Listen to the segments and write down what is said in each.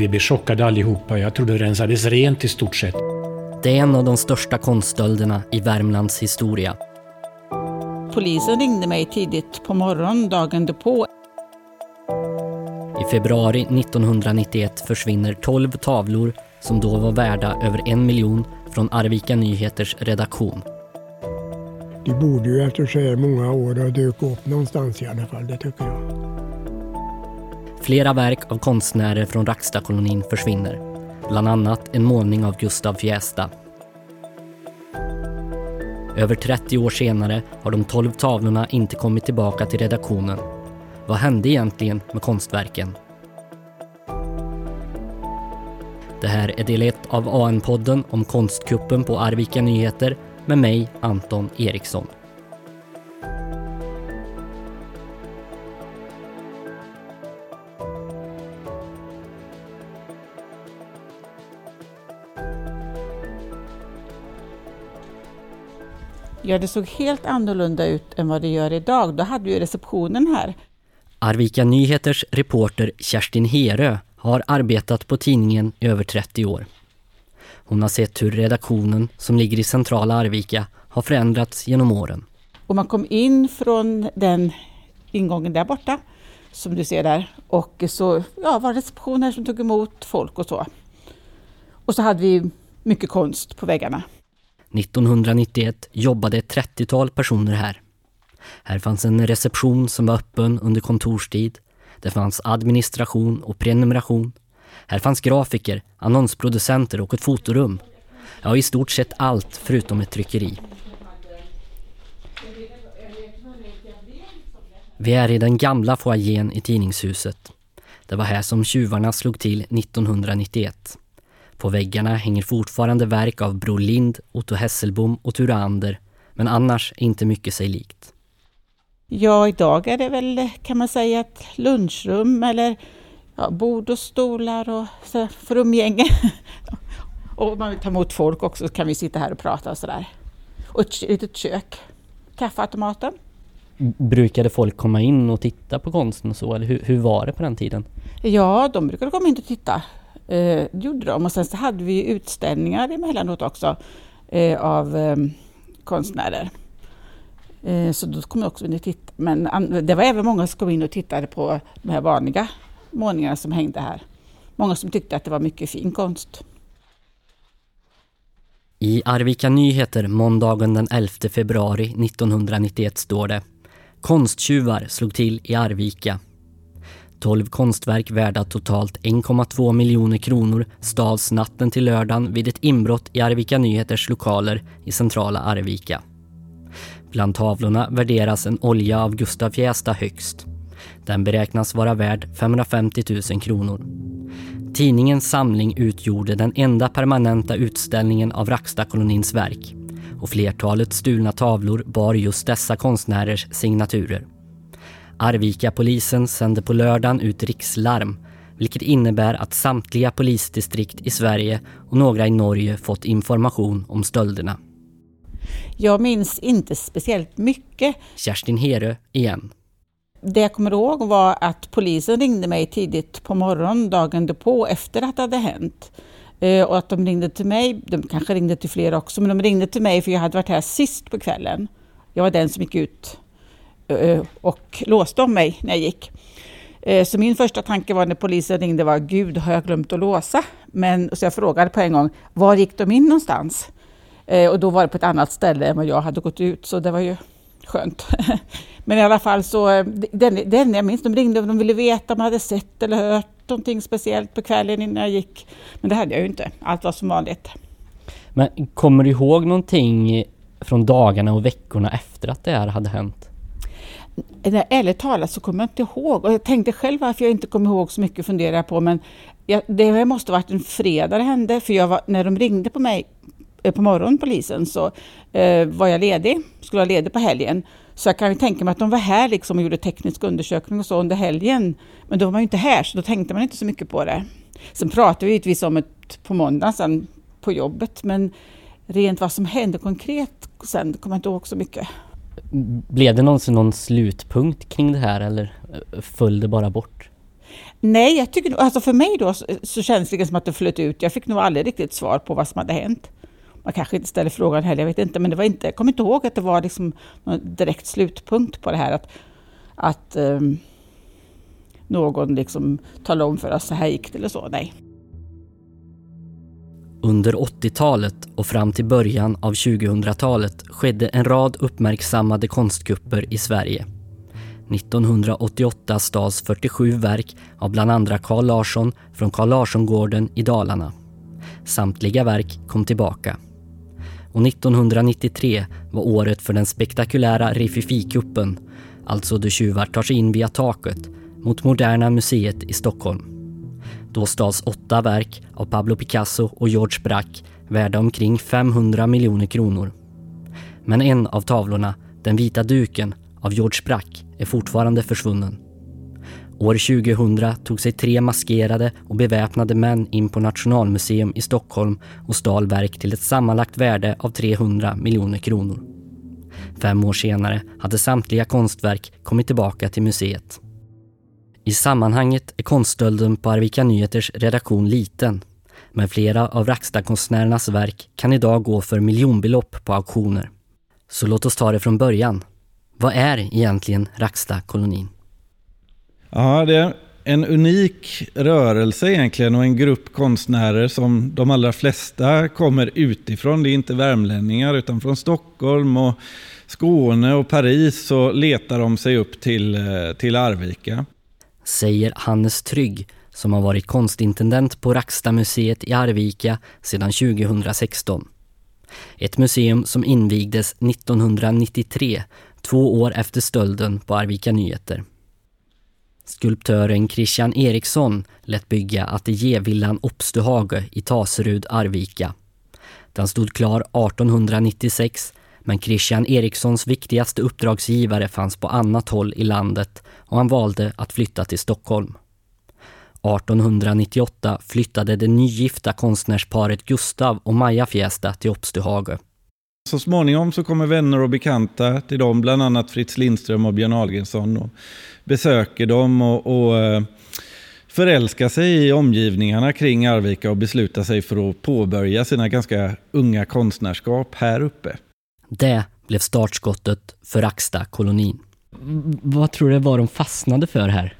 Vi blev chockade allihopa. Jag trodde det rensades rent i stort sett. Det är en av de största konststölderna i Värmlands historia. Polisen ringde mig tidigt på morgonen dagen därpå. I februari 1991 försvinner 12 tavlor som då var värda över en miljon från Arvika Nyheters redaktion. De borde ju efter så här många år ha dykt upp någonstans i alla fall, det tycker jag. Flera verk av konstnärer från Rackstadkolonin försvinner. Bland annat en målning av Gustav Fiesta. Över 30 år senare har de 12 tavlorna inte kommit tillbaka till redaktionen. Vad hände egentligen med konstverken? Det här är del 1 av AN-podden om konstkuppen på Arvika Nyheter med mig, Anton Eriksson. Ja, det såg helt annorlunda ut än vad det gör idag. Då hade vi receptionen här. Arvika Nyheters reporter Kerstin Herö har arbetat på tidningen i över 30 år. Hon har sett hur redaktionen, som ligger i centrala Arvika, har förändrats genom åren. Och man kom in från den ingången där borta, som du ser där. Och så ja, var det receptioner som tog emot folk och så. Och så hade vi mycket konst på väggarna. 1991 jobbade ett 30-tal personer här. Här fanns en reception som var öppen under kontorstid. Det fanns administration och prenumeration. Här fanns grafiker, annonsproducenter och ett fotorum. Ja, i stort sett allt förutom ett tryckeri. Vi är i den gamla foajén i tidningshuset. Det var här som tjuvarna slog till 1991. På väggarna hänger fortfarande verk av Bror Lind, Otto Hesselbom och Ture Ander, men annars är inte mycket sig likt. Ja, idag är det väl, kan man säga, ett lunchrum eller ja, bord och stolar och så för umgänge. och om man vill ta emot folk också så kan vi sitta här och prata och sådär. Och ett litet kök. Kaffeautomaten. Brukade folk komma in och titta på konsten och så, eller hur, hur var det på den tiden? Ja, de brukade komma in och titta. Eh, det gjorde de. Och sen så hade vi utställningar emellanåt också eh, av eh, konstnärer. Eh, så då kom jag också in och titta. Men det var även många som kom in och tittade på de här vanliga målningarna som hängde här. Många som tyckte att det var mycket fin konst. I Arvika Nyheter måndagen den 11 februari 1991 står det Konsttjuvar slog till i Arvika. 12 konstverk värda totalt 1,2 miljoner kronor stals natten till lördagen vid ett inbrott i Arvika Nyheters lokaler i centrala Arvika. Bland tavlorna värderas en olja av Gustav Fjästa högst. Den beräknas vara värd 550 000 kronor. Tidningens samling utgjorde den enda permanenta utställningen av Rackstadkolonins verk och flertalet stulna tavlor bar just dessa konstnärers signaturer. Arvika-polisen sände på lördagen ut rikslarm vilket innebär att samtliga polisdistrikt i Sverige och några i Norge fått information om stölderna. Jag minns inte speciellt mycket. Kerstin Herö igen. Det jag kommer ihåg var att polisen ringde mig tidigt på morgonen dagen därpå efter att det hade hänt. Eh, och att de ringde till mig, de kanske ringde till fler också, men de ringde till mig för jag hade varit här sist på kvällen. Jag var den som gick ut Eh, och låste om mig när jag gick. Eh, så min första tanke var när polisen ringde var, gud har jag glömt att låsa? Men, så jag frågade på en gång, var gick de in någonstans? Eh, och då var det på ett annat ställe än vad jag hade gått ut, så det var ju skönt. Men i alla fall så, den, den jag minns, de ringde och de ville veta om jag hade sett eller hört någonting speciellt på kvällen innan jag gick. Men det hade jag ju inte, allt var som vanligt. Men kommer du ihåg någonting från dagarna och veckorna efter att det här hade hänt? Eh, ärligt talat så kommer jag inte ihåg. Och jag tänkte själv varför jag inte kommer ihåg så mycket funderar jag på. Men jag, det måste ha varit en fredag det hände. För jag var, när de ringde på mig eh, på morgonen, polisen, så eh, var jag ledig. Skulle vara ledig på helgen. Så jag kan ju tänka mig att de var här liksom och gjorde teknisk undersökning och så under helgen. Men då var man ju inte här, så då tänkte man inte så mycket på det. Sen pratade vi givetvis om det på måndagen sen på jobbet, men rent vad som hände konkret sen kommer jag inte ihåg så mycket. Blev det någonsin någon slutpunkt kring det här eller eh, föll det bara bort? Nej, jag tycker alltså för mig då så känns det liksom som att det flöt ut. Jag fick nog aldrig riktigt svar på vad som hade hänt. Man kanske inte ställer frågan heller, jag vet inte, men det var inte, jag kommer inte ihåg att det var liksom någon direkt slutpunkt på det här att, att um, någon liksom talade om för oss så här gick det eller så. Nej. Under 80-talet och fram till början av 2000-talet skedde en rad uppmärksammade konstkupper i Sverige. 1988 stals 47 verk av bland andra Carl Larsson från Carl Larsson-gården i Dalarna. Samtliga verk kom tillbaka. Och 1993 var året för den spektakulära Rififi-kuppen, alltså då tjuvar tar sig in via taket, mot Moderna Museet i Stockholm. Då stals åtta verk av Pablo Picasso och George Braque värda omkring 500 miljoner kronor. Men en av tavlorna, Den vita duken av George Braque, är fortfarande försvunnen. År 2000 tog sig tre maskerade och beväpnade män in på Nationalmuseum i Stockholm och stal verk till ett sammanlagt värde av 300 miljoner kronor. Fem år senare hade samtliga konstverk kommit tillbaka till museet. I sammanhanget är konststölden på Arvika Nyheters redaktion liten. Men flera av Rackstadkonstnärernas verk kan idag gå för miljonbelopp på auktioner. Så låt oss ta det från början. Vad är egentligen Rackstadkolonin? Ja, det är en unik rörelse egentligen och en grupp konstnärer som de allra flesta kommer utifrån. Det är inte värmlänningar utan från Stockholm och Skåne och Paris så letar de sig upp till, eh, till Arvika säger Hannes Trygg som har varit konstintendent på Rackstamuseet i Arvika sedan 2016. Ett museum som invigdes 1993, två år efter stölden på Arvika Nyheter. Skulptören Christian Eriksson lät bygga ateljévillan Opstuhage i Taserud, Arvika. Den stod klar 1896 men Christian Erikssons viktigaste uppdragsgivare fanns på annat håll i landet och han valde att flytta till Stockholm. 1898 flyttade det nygifta konstnärsparet Gustav och Maja Fiesta till Obstuhage. Så småningom så kommer vänner och bekanta till dem, bland annat Fritz Lindström och Björn Ahlgrenson och besöker dem och, och eh, förälskar sig i omgivningarna kring Arvika och beslutar sig för att påbörja sina ganska unga konstnärskap här uppe. Det blev startskottet för Racksta-kolonin. Vad tror du var de fastnade för här?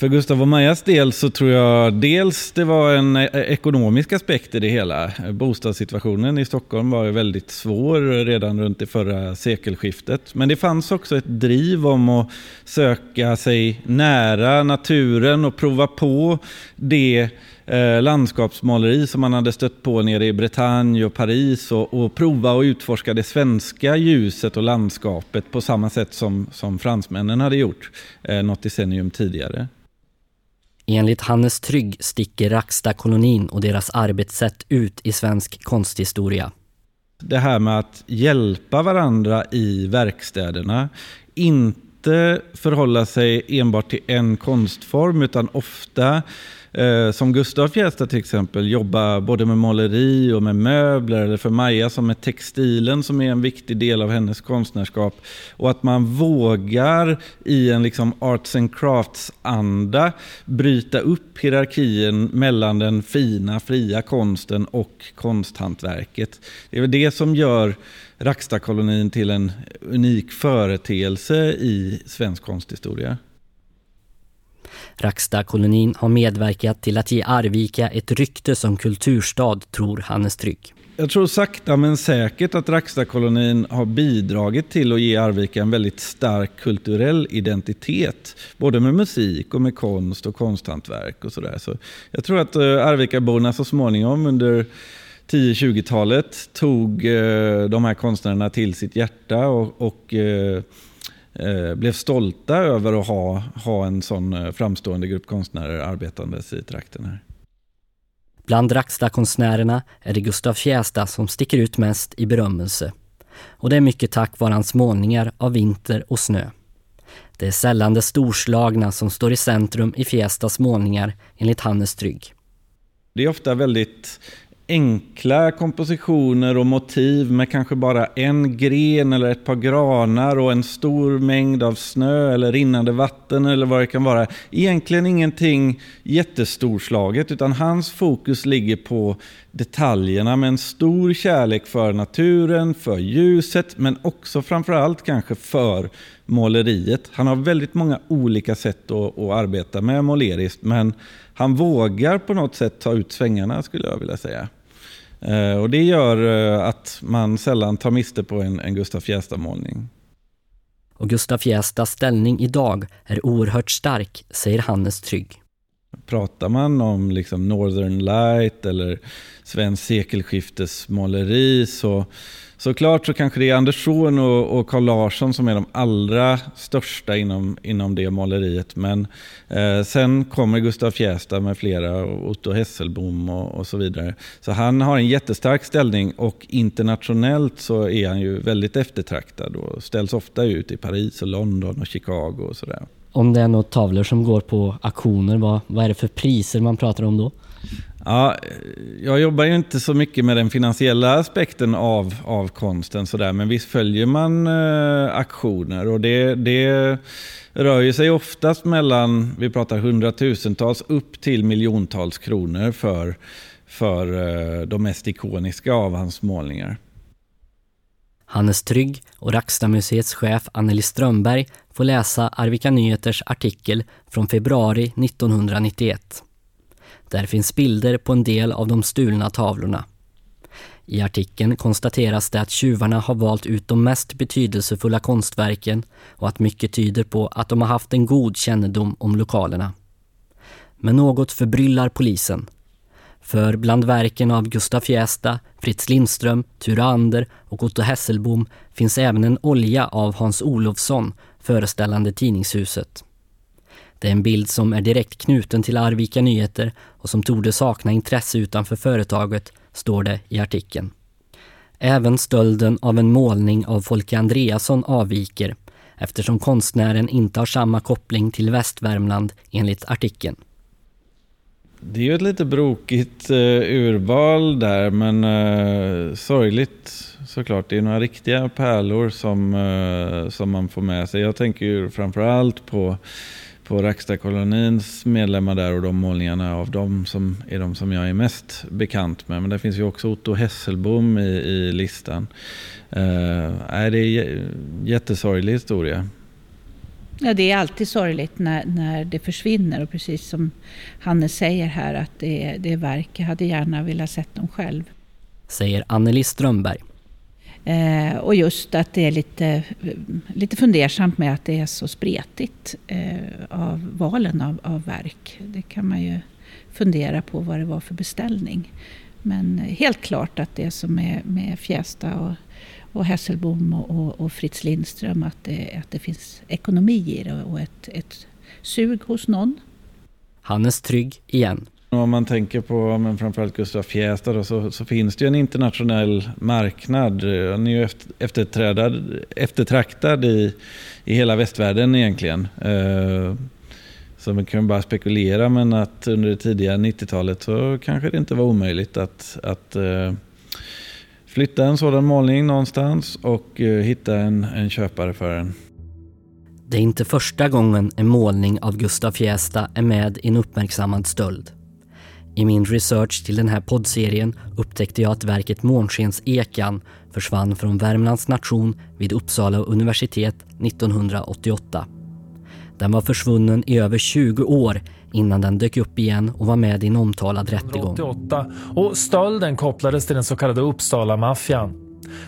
För Gustav och Majas del så tror jag dels det var en eh, ekonomisk aspekt i det hela. Bostadssituationen i Stockholm var ju väldigt svår redan runt det förra sekelskiftet. Men det fanns också ett driv om att söka sig nära naturen och prova på det eh, landskapsmåleri som man hade stött på nere i Bretagne och Paris och, och prova och utforska det svenska ljuset och landskapet på samma sätt som, som fransmännen hade gjort eh, något decennium tidigare. Enligt Hannes Trygg sticker Rackstadkolonin och deras arbetssätt ut i svensk konsthistoria. Det här med att hjälpa varandra i verkstäderna, inte förhålla sig enbart till en konstform utan ofta Eh, som Gustav Fjästa till exempel jobba både med måleri och med möbler eller för Maja som med textilen som är en viktig del av hennes konstnärskap. Och att man vågar i en liksom arts and crafts-anda bryta upp hierarkin mellan den fina, fria konsten och konsthantverket. Det är väl det som gör Rackstadkolonin till en unik företeelse i svensk konsthistoria. Rackstadkolonin har medverkat till att ge Arvika ett rykte som kulturstad, tror Hannes Trygg. Jag tror sakta men säkert att Rackstadkolonin har bidragit till att ge Arvika en väldigt stark kulturell identitet. Både med musik och med konst och konsthantverk och sådär. Så jag tror att eh, Arvikaborna så småningom under 10-20-talet tog eh, de här konstnärerna till sitt hjärta och, och eh, Eh, blev stolta över att ha, ha en sån framstående grupp konstnärer arbetandes i trakten här. Bland Rackstadkonstnärerna är det Gustav Fjästa som sticker ut mest i berömmelse. Och det är mycket tack vare hans målningar av vinter och snö. Det är sällan det storslagna som står i centrum i Fjästas målningar enligt Hannes Trygg. Det är ofta väldigt enkla kompositioner och motiv med kanske bara en gren eller ett par granar och en stor mängd av snö eller rinnande vatten eller vad det kan vara. Egentligen ingenting jättestorslaget utan hans fokus ligger på detaljerna med en stor kärlek för naturen, för ljuset men också framförallt kanske för måleriet. Han har väldigt många olika sätt att, att arbeta med måleriskt men han vågar på något sätt ta ut svängarna skulle jag vilja säga. Eh, och det gör eh, att man sällan tar miste på en, en Gustaf Fjästad-målning. Och Gustaf Fjästas ställning idag är oerhört stark, säger Hannes Trygg. Pratar man om liksom Northern Light eller svensk sekelskiftesmåleri så Såklart så kanske det är Anders Schorn och, och Carl Larsson som är de allra största inom, inom det måleriet. Men eh, sen kommer Gustav Fjästa med flera, och Otto Hesselbom och, och, så vidare. Så han har en jättestark ställning och internationellt så är han ju väldigt eftertraktad och ställs ofta ut i Paris och London och Chicago och sådär. Om det är några tavlor som går på auktioner, vad, vad är det för priser man pratar om då? Ja, jag jobbar ju inte så mycket med den finansiella aspekten av, av konsten sådär, men visst följer man eh, aktioner och det, det rör ju sig oftast mellan, vi pratar hundratusentals upp till miljontals kronor för, för eh, de mest ikoniska av hans målningar. Hannes Trygg och Rackstadmuseets chef Anneli Strömberg får läsa Arvika Nyheters artikel från februari 1991. Där finns bilder på en del av de stulna tavlorna. I artikeln konstateras det att tjuvarna har valt ut de mest betydelsefulla konstverken och att mycket tyder på att de har haft en god kännedom om lokalerna. Men något förbryllar polisen. För bland verken av Gustaf Fiesta, Fritz Lindström, Ture Ander och Otto Hesselbom finns även en olja av Hans Olofsson föreställande tidningshuset. Det är en bild som är direkt knuten till Arvika Nyheter och som torde sakna intresse utanför företaget, står det i artikeln. Även stölden av en målning av Folke Andreasson avviker eftersom konstnären inte har samma koppling till Västvärmland enligt artikeln. Det är ju ett lite brokigt eh, urval där men uh, sorgligt såklart. Det är några riktiga pärlor som, uh, som man får med sig. Jag tänker ju framförallt på på Rackstadkolonins medlemmar där och de målningarna av dem som är de som jag är mest bekant med. Men det finns ju också Otto Hesselbom i, i listan. Uh, är det är en jättesorglig historia. Ja, det är alltid sorgligt när, när det försvinner och precis som Hannes säger här att det, det är verk, jag hade gärna velat sett dem själv. Säger Anneli Strömberg. Eh, och just att det är lite, lite fundersamt med att det är så spretigt eh, av valen av, av verk. Det kan man ju fundera på vad det var för beställning. Men helt klart att det som är med Fjästa och, och Hesselbom och, och, och, Fritz Lindström, att det, att det finns ekonomi i det och ett, ett sug hos någon. Hannes Trygg igen. Om man tänker på men framförallt Gustaf Fjästad då, så, så, finns det ju en internationell marknad. Han är ju efter, eftertraktad i, i hela västvärlden egentligen. Eh, så man kan bara spekulera men att under det tidiga 90-talet så kanske det inte var omöjligt att, att eh, flytta en sådan målning någonstans och eh, hitta en, en köpare för den. Det är inte första gången en målning av Gustaf Fjästa är med i en uppmärksammad stöld. I min research till den här poddserien upptäckte jag att verket Månskens ekan försvann från Värmlands nation vid Uppsala universitet 1988. Den var försvunnen i över 20 år innan den dök upp igen och var med i en omtalad rättegång. 88 och stölden kopplades till den så kallade Uppsala-maffian.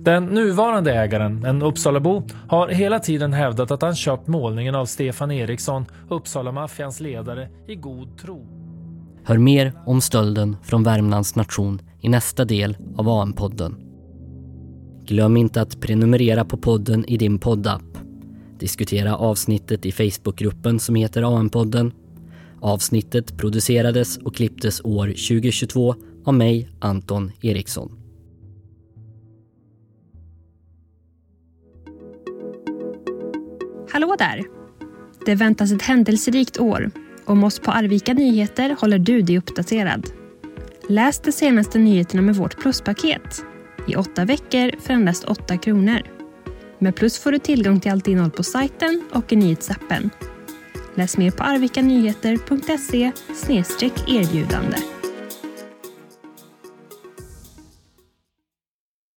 Den nuvarande ägaren, en Uppsalabo, har hela tiden hävdat att han köpt målningen av Stefan Eriksson, Uppsala-maffians ledare, i god tro. Hör mer om stölden från Värmlands nation i nästa del av AM-podden. Glöm inte att prenumerera på podden i din poddapp. Diskutera avsnittet i Facebookgruppen som heter AM-podden. Avsnittet producerades och klipptes år 2022 av mig, Anton Eriksson. Hallå där! Det väntas ett händelserikt år om oss på Arvika Nyheter håller du dig uppdaterad. Läs de senaste nyheterna med vårt pluspaket. I åtta veckor för endast 8 kronor. Med Plus får du tillgång till allt innehåll på sajten och i nyhetsappen. Läs mer på arvikanyheter.se erbjudande.